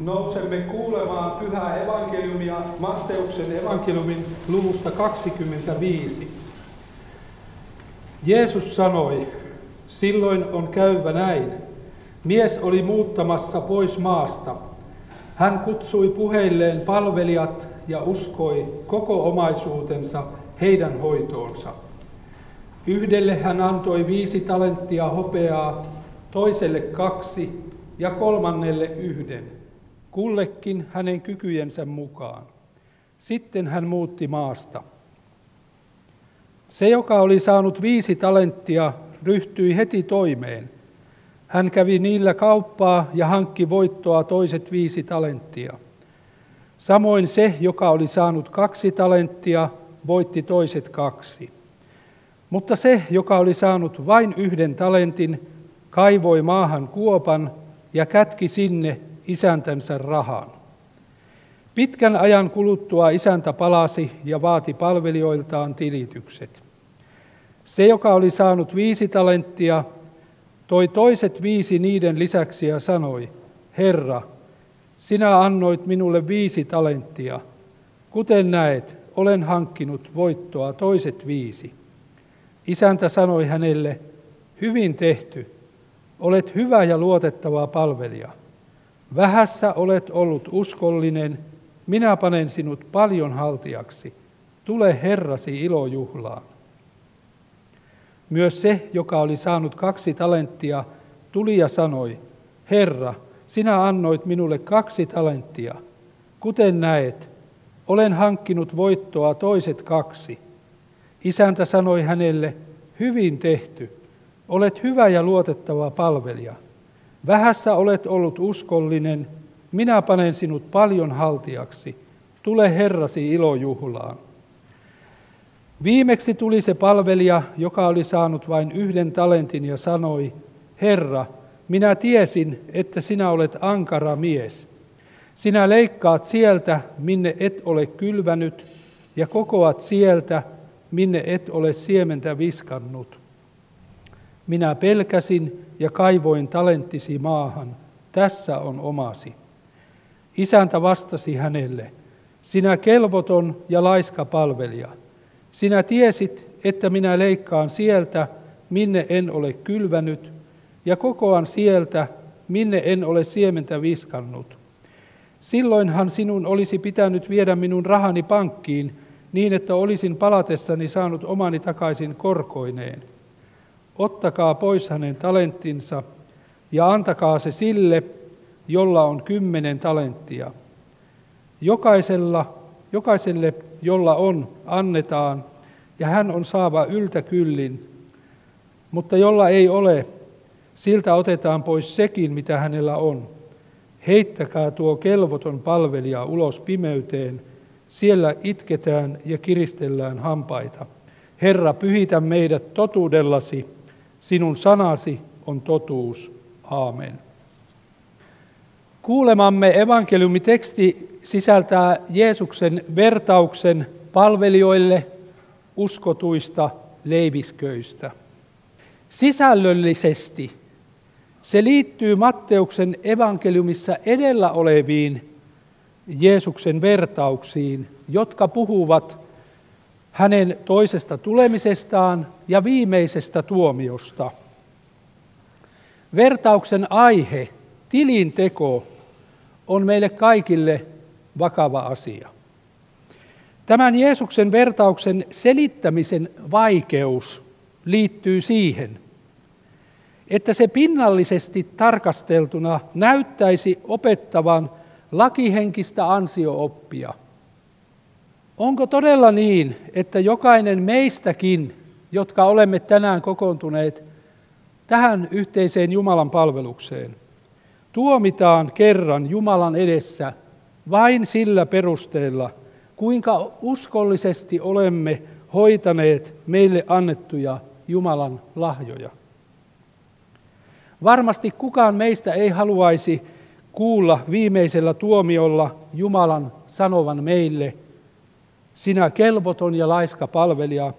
Nousemme kuulemaan pyhää evankeliumia Matteuksen evankeliumin luvusta 25. Jeesus sanoi, silloin on käyvä näin. Mies oli muuttamassa pois maasta. Hän kutsui puheilleen palvelijat ja uskoi koko omaisuutensa heidän hoitoonsa. Yhdelle hän antoi viisi talenttia hopeaa, toiselle kaksi ja kolmannelle yhden, kullekin hänen kykyjensä mukaan. Sitten hän muutti maasta. Se, joka oli saanut viisi talenttia, ryhtyi heti toimeen. Hän kävi niillä kauppaa ja hankki voittoa toiset viisi talenttia. Samoin se, joka oli saanut kaksi talenttia, voitti toiset kaksi. Mutta se, joka oli saanut vain yhden talentin, kaivoi maahan kuopan ja kätki sinne isäntänsä rahan. Pitkän ajan kuluttua isäntä palasi ja vaati palvelijoiltaan tilitykset. Se, joka oli saanut viisi talenttia, toi toiset viisi niiden lisäksi ja sanoi, Herra, sinä annoit minulle viisi talenttia. Kuten näet, olen hankkinut voittoa toiset viisi. Isäntä sanoi hänelle, hyvin tehty, olet hyvä ja luotettava palvelija. Vähässä olet ollut uskollinen, minä panen sinut paljon haltiaksi. Tule Herrasi ilojuhlaan. Myös se, joka oli saanut kaksi talenttia, tuli ja sanoi, Herra, sinä annoit minulle kaksi talenttia. Kuten näet, olen hankkinut voittoa toiset kaksi. Isäntä sanoi hänelle, hyvin tehty, olet hyvä ja luotettava palvelija. Vähässä olet ollut uskollinen, minä panen sinut paljon haltiaksi. Tule Herrasi ilojuhlaan. Viimeksi tuli se palvelija, joka oli saanut vain yhden talentin ja sanoi, Herra, minä tiesin, että sinä olet ankara mies. Sinä leikkaat sieltä, minne et ole kylvänyt, ja kokoat sieltä, minne et ole siementä viskannut. Minä pelkäsin ja kaivoin talenttisi maahan. Tässä on omasi. Isäntä vastasi hänelle, sinä kelvoton ja laiska palvelija. Sinä tiesit, että minä leikkaan sieltä, minne en ole kylvänyt, ja kokoan sieltä, minne en ole siementä viskannut. Silloinhan sinun olisi pitänyt viedä minun rahani pankkiin, niin että olisin palatessani saanut omani takaisin korkoineen. Ottakaa pois hänen talenttinsa ja antakaa se sille, jolla on kymmenen talenttia. Jokaisella, jokaiselle, jolla on, annetaan, ja hän on saava yltäkyllin, mutta jolla ei ole, siltä otetaan pois sekin, mitä hänellä on. Heittäkää tuo kelvoton palvelija ulos pimeyteen, siellä itketään ja kiristellään hampaita. Herra, pyhitä meidät totuudellasi, sinun sanasi on totuus. Aamen. Kuulemamme evankeliumiteksti sisältää Jeesuksen vertauksen palvelijoille uskotuista leivisköistä. Sisällöllisesti se liittyy Matteuksen evankeliumissa edellä oleviin Jeesuksen vertauksiin, jotka puhuvat hänen toisesta tulemisestaan ja viimeisestä tuomiosta. Vertauksen aihe, tilinteko, on meille kaikille vakava asia. Tämän Jeesuksen vertauksen selittämisen vaikeus liittyy siihen, että se pinnallisesti tarkasteltuna näyttäisi opettavan lakihenkistä ansiooppia. Onko todella niin, että jokainen meistäkin, jotka olemme tänään kokoontuneet tähän yhteiseen Jumalan palvelukseen, tuomitaan kerran Jumalan edessä vain sillä perusteella, kuinka uskollisesti olemme hoitaneet meille annettuja Jumalan lahjoja. Varmasti kukaan meistä ei haluaisi kuulla viimeisellä tuomiolla Jumalan sanovan meille, sinä kelvoton ja laiska palvelija,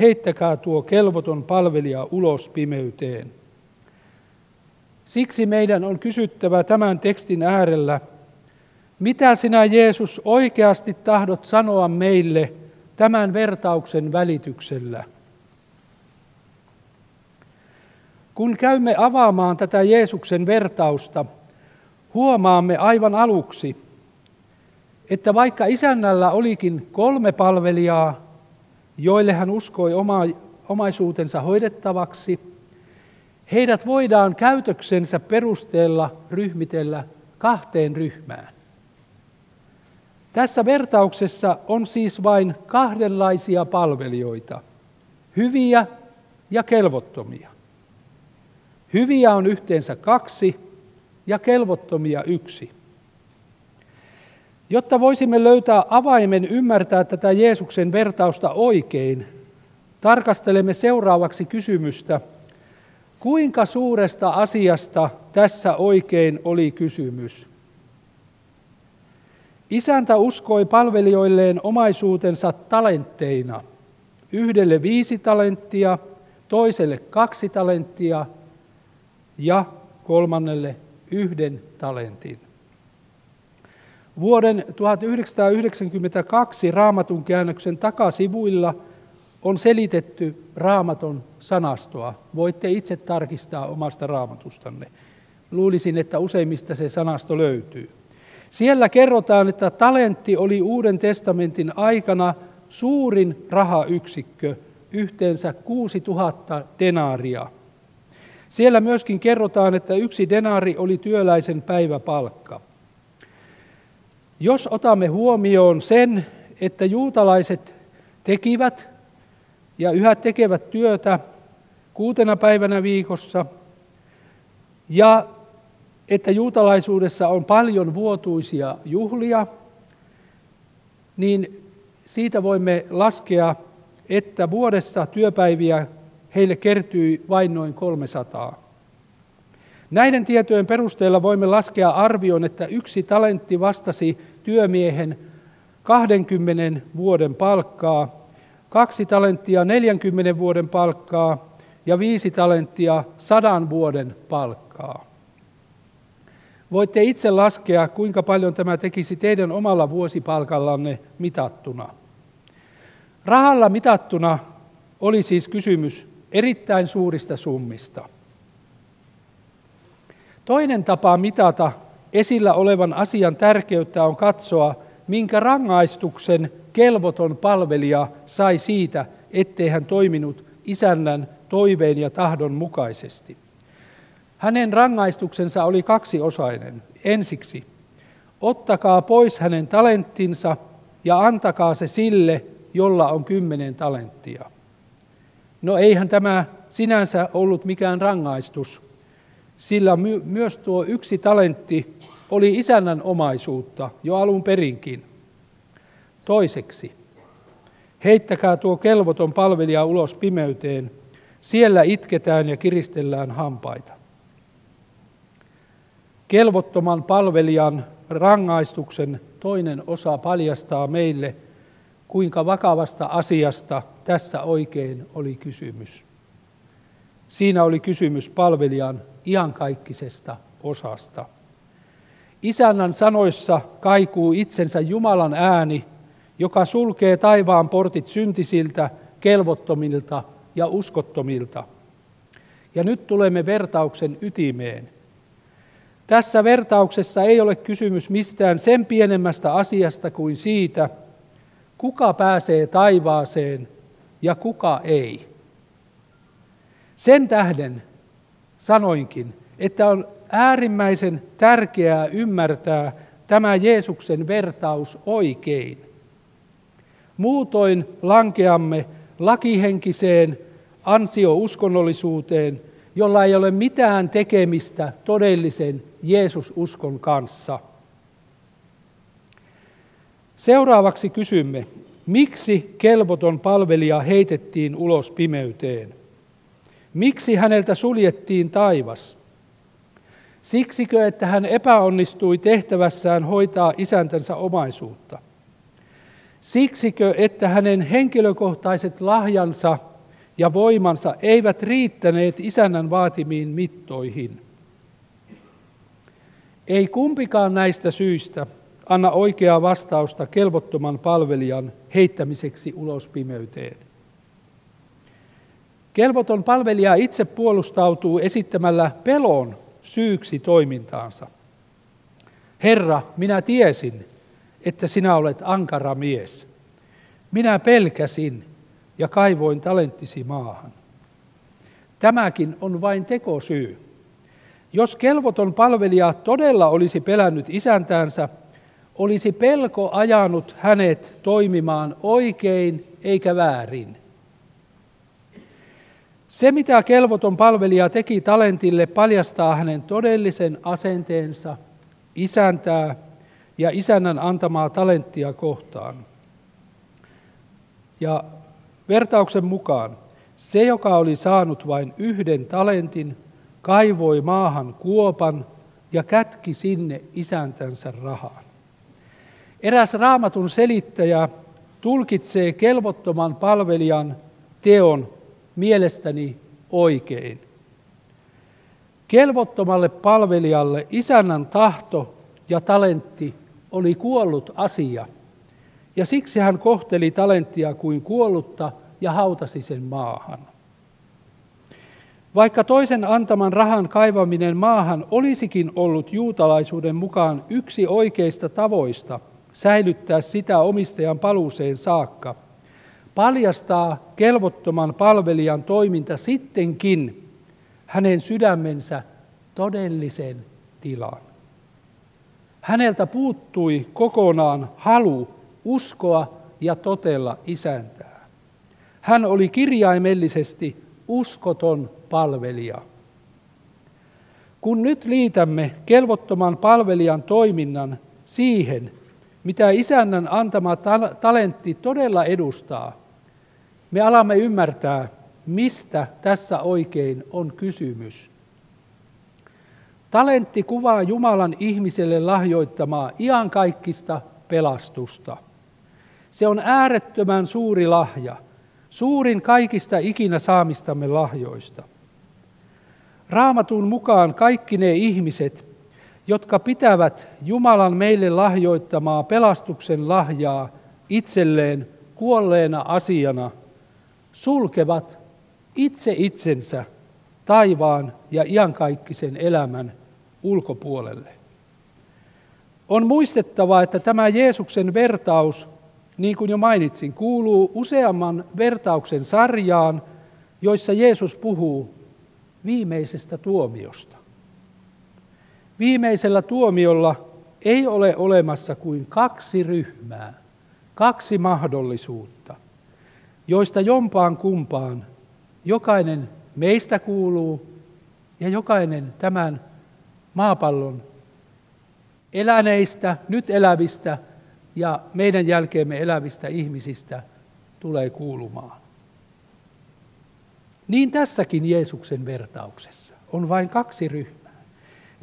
heittäkää tuo kelvoton palvelija ulos pimeyteen. Siksi meidän on kysyttävä tämän tekstin äärellä, Mitä sinä Jeesus oikeasti tahdot sanoa meille tämän vertauksen välityksellä? Kun käymme avaamaan tätä Jeesuksen vertausta, huomaamme aivan aluksi, että vaikka isännällä olikin kolme palvelijaa, joille hän uskoi oma, omaisuutensa hoidettavaksi, heidät voidaan käytöksensä perusteella ryhmitellä kahteen ryhmään. Tässä vertauksessa on siis vain kahdenlaisia palvelijoita, hyviä ja kelvottomia. Hyviä on yhteensä kaksi ja kelvottomia yksi. Jotta voisimme löytää avaimen ymmärtää tätä Jeesuksen vertausta oikein, tarkastelemme seuraavaksi kysymystä, kuinka suuresta asiasta tässä oikein oli kysymys. Isäntä uskoi palvelijoilleen omaisuutensa talentteina. Yhdelle viisi talenttia, toiselle kaksi talenttia ja kolmannelle yhden talentin. Vuoden 1992 raamatun käännöksen takasivuilla on selitetty raamaton sanastoa. Voitte itse tarkistaa omasta raamatustanne. Luulisin, että useimmista se sanasto löytyy. Siellä kerrotaan, että talentti oli Uuden testamentin aikana suurin rahayksikkö, yhteensä 6000 denaaria. Siellä myöskin kerrotaan, että yksi denaari oli työläisen päiväpalkka. Jos otamme huomioon sen, että juutalaiset tekivät ja yhä tekevät työtä kuutena päivänä viikossa ja että juutalaisuudessa on paljon vuotuisia juhlia, niin siitä voimme laskea, että vuodessa työpäiviä heille kertyi vain noin 300. Näiden tietojen perusteella voimme laskea arvion, että yksi talentti vastasi työmiehen 20 vuoden palkkaa, kaksi talenttia 40 vuoden palkkaa ja viisi talenttia sadan vuoden palkkaa. Voitte itse laskea, kuinka paljon tämä tekisi teidän omalla vuosipalkallanne mitattuna. Rahalla mitattuna oli siis kysymys erittäin suurista summista. Toinen tapa mitata esillä olevan asian tärkeyttä on katsoa, minkä rangaistuksen kelvoton palvelija sai siitä, ettei hän toiminut isännän toiveen ja tahdon mukaisesti. Hänen rangaistuksensa oli kaksiosainen. Ensiksi, ottakaa pois hänen talenttinsa ja antakaa se sille, jolla on kymmenen talenttia. No eihän tämä sinänsä ollut mikään rangaistus, sillä my- myös tuo yksi talentti oli isännän omaisuutta jo alun perinkin. Toiseksi, heittäkää tuo kelvoton palvelija ulos pimeyteen, siellä itketään ja kiristellään hampaita. Kelvottoman palvelijan rangaistuksen toinen osa paljastaa meille, kuinka vakavasta asiasta tässä oikein oli kysymys. Siinä oli kysymys palvelijan iankaikkisesta osasta. Isännän sanoissa kaikuu itsensä Jumalan ääni, joka sulkee taivaan portit syntisiltä, kelvottomilta ja uskottomilta. Ja nyt tulemme vertauksen ytimeen. Tässä vertauksessa ei ole kysymys mistään sen pienemmästä asiasta kuin siitä, kuka pääsee taivaaseen ja kuka ei. Sen tähden sanoinkin, että on äärimmäisen tärkeää ymmärtää tämä Jeesuksen vertaus oikein. Muutoin lankeamme lakihenkiseen ansio-uskonnollisuuteen, jolla ei ole mitään tekemistä todellisen Jeesus-uskon kanssa. Seuraavaksi kysymme, miksi kelvoton palvelija heitettiin ulos pimeyteen? Miksi häneltä suljettiin taivas? Siksikö, että hän epäonnistui tehtävässään hoitaa isäntänsä omaisuutta? Siksikö, että hänen henkilökohtaiset lahjansa ja voimansa eivät riittäneet isännän vaatimiin mittoihin? Ei kumpikaan näistä syistä anna oikeaa vastausta kelvottoman palvelijan heittämiseksi ulos pimeyteen. Kelvoton palvelija itse puolustautuu esittämällä pelon syyksi toimintaansa. Herra, minä tiesin, että sinä olet ankara mies. Minä pelkäsin ja kaivoin talenttisi maahan. Tämäkin on vain tekosyy. Jos kelvoton palvelija todella olisi pelännyt isäntäänsä, olisi pelko ajanut hänet toimimaan oikein eikä väärin. Se, mitä kelvoton palvelija teki talentille, paljastaa hänen todellisen asenteensa isäntää ja isännän antamaa talenttia kohtaan. Ja vertauksen mukaan se, joka oli saanut vain yhden talentin, kaivoi maahan kuopan ja kätki sinne isäntänsä rahaan. Eräs raamatun selittäjä tulkitsee kelvottoman palvelijan teon mielestäni oikein. Kelvottomalle palvelijalle isännän tahto ja talentti oli kuollut asia, ja siksi hän kohteli talenttia kuin kuollutta ja hautasi sen maahan. Vaikka toisen antaman rahan kaivaminen maahan olisikin ollut juutalaisuuden mukaan yksi oikeista tavoista säilyttää sitä omistajan paluuseen saakka, paljastaa kelvottoman palvelijan toiminta sittenkin hänen sydämensä todellisen tilan. Häneltä puuttui kokonaan halu uskoa ja totella isäntää. Hän oli kirjaimellisesti uskoton palvelija. Kun nyt liitämme kelvottoman palvelijan toiminnan siihen, mitä isännän antama talentti todella edustaa, me alamme ymmärtää, mistä tässä oikein on kysymys. Talentti kuvaa Jumalan ihmiselle lahjoittamaa iankaikkista pelastusta. Se on äärettömän suuri lahja, suurin kaikista ikinä saamistamme lahjoista. Raamatun mukaan kaikki ne ihmiset, jotka pitävät Jumalan meille lahjoittamaa pelastuksen lahjaa itselleen kuolleena asiana, sulkevat itse itsensä taivaan ja iankaikkisen elämän ulkopuolelle. On muistettava, että tämä Jeesuksen vertaus, niin kuin jo mainitsin, kuuluu useamman vertauksen sarjaan, joissa Jeesus puhuu viimeisestä tuomiosta. Viimeisellä tuomiolla ei ole olemassa kuin kaksi ryhmää, kaksi mahdollisuutta, joista jompaan kumpaan jokainen meistä kuuluu ja jokainen tämän maapallon eläneistä, nyt elävistä ja meidän jälkeemme elävistä ihmisistä tulee kuulumaan. Niin tässäkin Jeesuksen vertauksessa on vain kaksi ryhmää.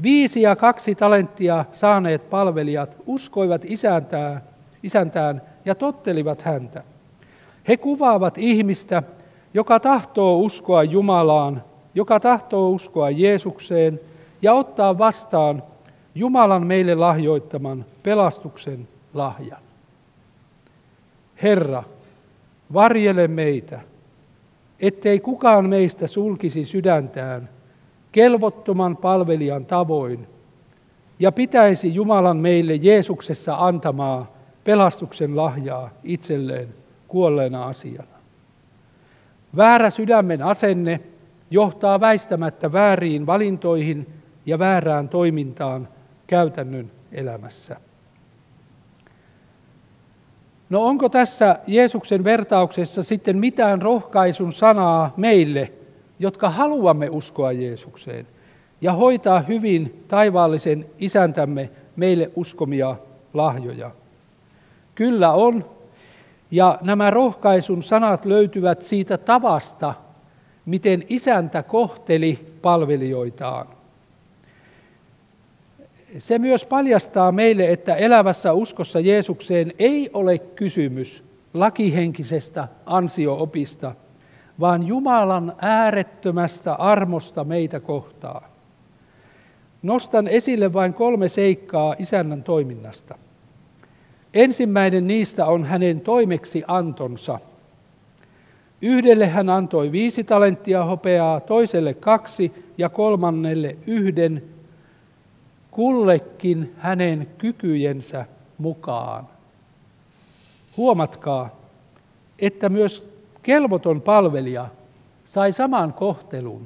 Viisi ja kaksi talenttia saaneet palvelijat uskoivat isäntään, isäntään ja tottelivat häntä. He kuvaavat ihmistä, joka tahtoo uskoa Jumalaan, joka tahtoo uskoa Jeesukseen ja ottaa vastaan Jumalan meille lahjoittaman pelastuksen lahjan. Herra, varjele meitä, ettei kukaan meistä sulkisi sydäntään kelvottoman palvelijan tavoin ja pitäisi Jumalan meille Jeesuksessa antamaa pelastuksen lahjaa itselleen kuolleena asiana. Väärä sydämen asenne johtaa väistämättä vääriin valintoihin ja väärään toimintaan käytännön elämässä. No onko tässä Jeesuksen vertauksessa sitten mitään rohkaisun sanaa meille, jotka haluamme uskoa Jeesukseen ja hoitaa hyvin taivaallisen isäntämme meille uskomia lahjoja? Kyllä on, ja nämä rohkaisun sanat löytyvät siitä tavasta, miten isäntä kohteli palvelijoitaan. Se myös paljastaa meille, että elävässä uskossa Jeesukseen ei ole kysymys lakihenkisestä ansioopista, vaan Jumalan äärettömästä armosta meitä kohtaan. Nostan esille vain kolme seikkaa isännän toiminnasta. Ensimmäinen niistä on hänen toimeksi antonsa. Yhdelle hän antoi viisi talenttia hopeaa, toiselle kaksi ja kolmannelle yhden, kullekin hänen kykyjensä mukaan. Huomatkaa, että myös kelvoton palvelija sai saman kohtelun.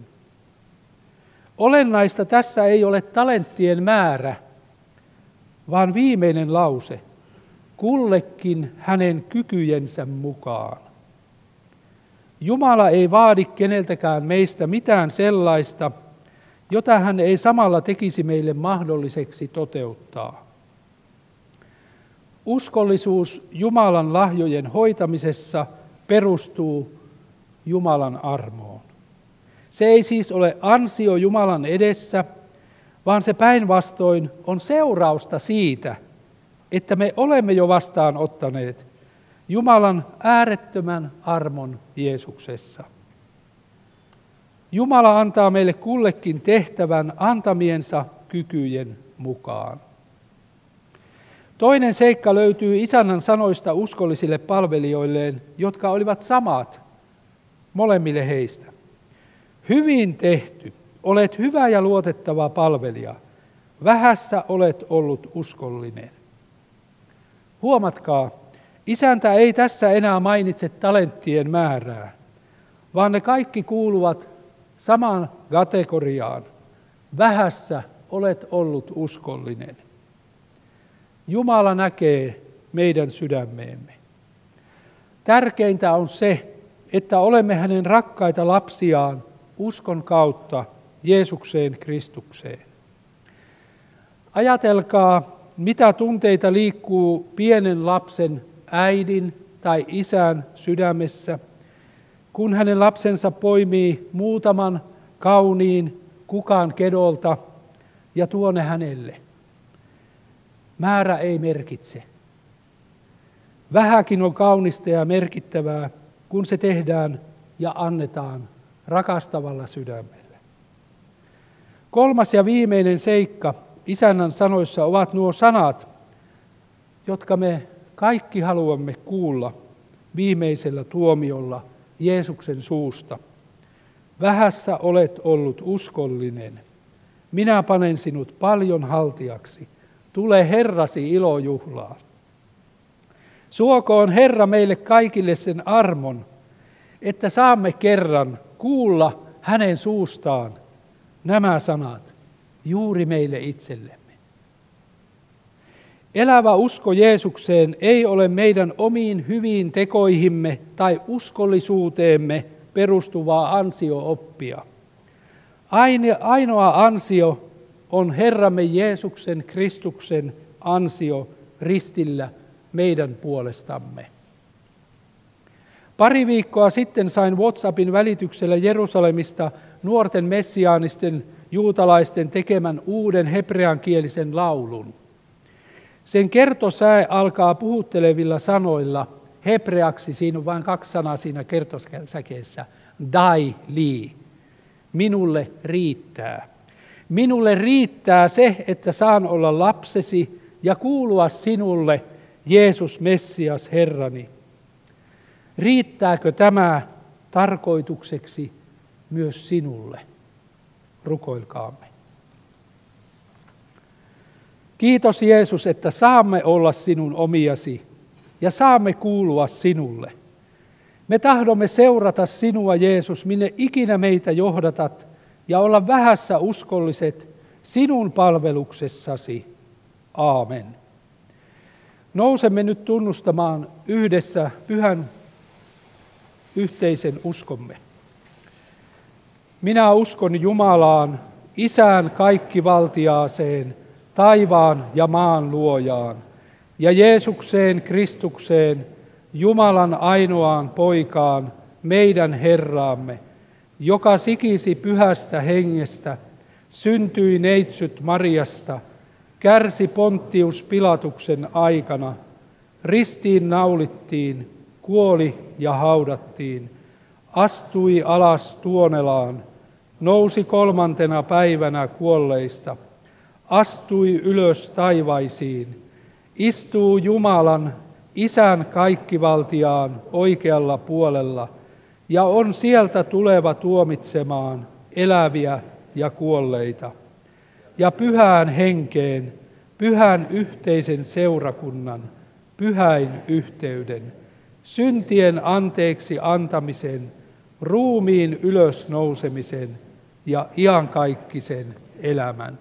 Olennaista tässä ei ole talenttien määrä, vaan viimeinen lause, kullekin hänen kykyjensä mukaan. Jumala ei vaadi keneltäkään meistä mitään sellaista, jota hän ei samalla tekisi meille mahdolliseksi toteuttaa. Uskollisuus Jumalan lahjojen hoitamisessa perustuu Jumalan armoon. Se ei siis ole ansio Jumalan edessä, vaan se päinvastoin on seurausta siitä, että me olemme jo vastaanottaneet Jumalan äärettömän armon Jeesuksessa. Jumala antaa meille kullekin tehtävän antamiensa kykyjen mukaan. Toinen seikka löytyy isännän sanoista uskollisille palvelijoilleen, jotka olivat samat molemmille heistä. Hyvin tehty, olet hyvä ja luotettava palvelija. Vähässä olet ollut uskollinen. Huomatkaa, isäntä ei tässä enää mainitse talenttien määrää, vaan ne kaikki kuuluvat samaan kategoriaan. Vähässä olet ollut uskollinen. Jumala näkee meidän sydämeemme. Tärkeintä on se, että olemme hänen rakkaita lapsiaan uskon kautta Jeesukseen Kristukseen. Ajatelkaa, mitä tunteita liikkuu pienen lapsen äidin tai isän sydämessä, kun hänen lapsensa poimii muutaman kauniin kukaan kedolta ja tuo ne hänelle. Määrä ei merkitse. Vähäkin on kaunista ja merkittävää, kun se tehdään ja annetaan rakastavalla sydämellä. Kolmas ja viimeinen seikka isännän sanoissa ovat nuo sanat, jotka me kaikki haluamme kuulla viimeisellä tuomiolla Jeesuksen suusta. Vähässä olet ollut uskollinen. Minä panen sinut paljon haltiaksi. Tule Herrasi ilojuhlaan. Suokoon Herra meille kaikille sen armon, että saamme kerran kuulla hänen suustaan nämä sanat juuri meille itsellemme. Elävä usko Jeesukseen ei ole meidän omiin hyviin tekoihimme tai uskollisuuteemme perustuvaa ansio-oppia. Ainoa ansio on Herramme Jeesuksen Kristuksen ansio ristillä meidän puolestamme. Pari viikkoa sitten sain WhatsAppin välityksellä Jerusalemista nuorten messiaanisten juutalaisten tekemän uuden hebreankielisen laulun. Sen kertosää alkaa puhuttelevilla sanoilla. Hebreaksi siinä on vain kaksi sanaa siinä kertosäkeessä. Dai li. Minulle riittää. Minulle riittää se, että saan olla lapsesi ja kuulua sinulle, Jeesus Messias Herrani. Riittääkö tämä tarkoitukseksi myös sinulle? Rukoilkaamme. Kiitos Jeesus, että saamme olla sinun omiasi ja saamme kuulua sinulle. Me tahdomme seurata sinua, Jeesus, minne ikinä meitä johdatat ja olla vähässä uskolliset sinun palveluksessasi. Aamen. Nousemme nyt tunnustamaan yhdessä pyhän yhteisen uskomme. Minä uskon Jumalaan, Isään kaikkivaltiaaseen, taivaan ja maan luojaan, ja Jeesukseen Kristukseen, Jumalan ainoaan poikaan, meidän Herraamme, joka sikisi pyhästä hengestä, syntyi neitsyt Mariasta, kärsi Ponttius Pilatuksen aikana, ristiin naulittiin, kuoli ja haudattiin, astui alas tuonelaan, nousi kolmantena päivänä kuolleista, astui ylös taivaisiin, istuu Jumalan, Isän kaikkivaltiaan oikealla puolella ja on sieltä tuleva tuomitsemaan eläviä ja kuolleita. Ja pyhään henkeen, pyhän yhteisen seurakunnan, pyhäin yhteyden, syntien anteeksi antamisen, ruumiin ylösnousemisen ja iankaikkisen elämän.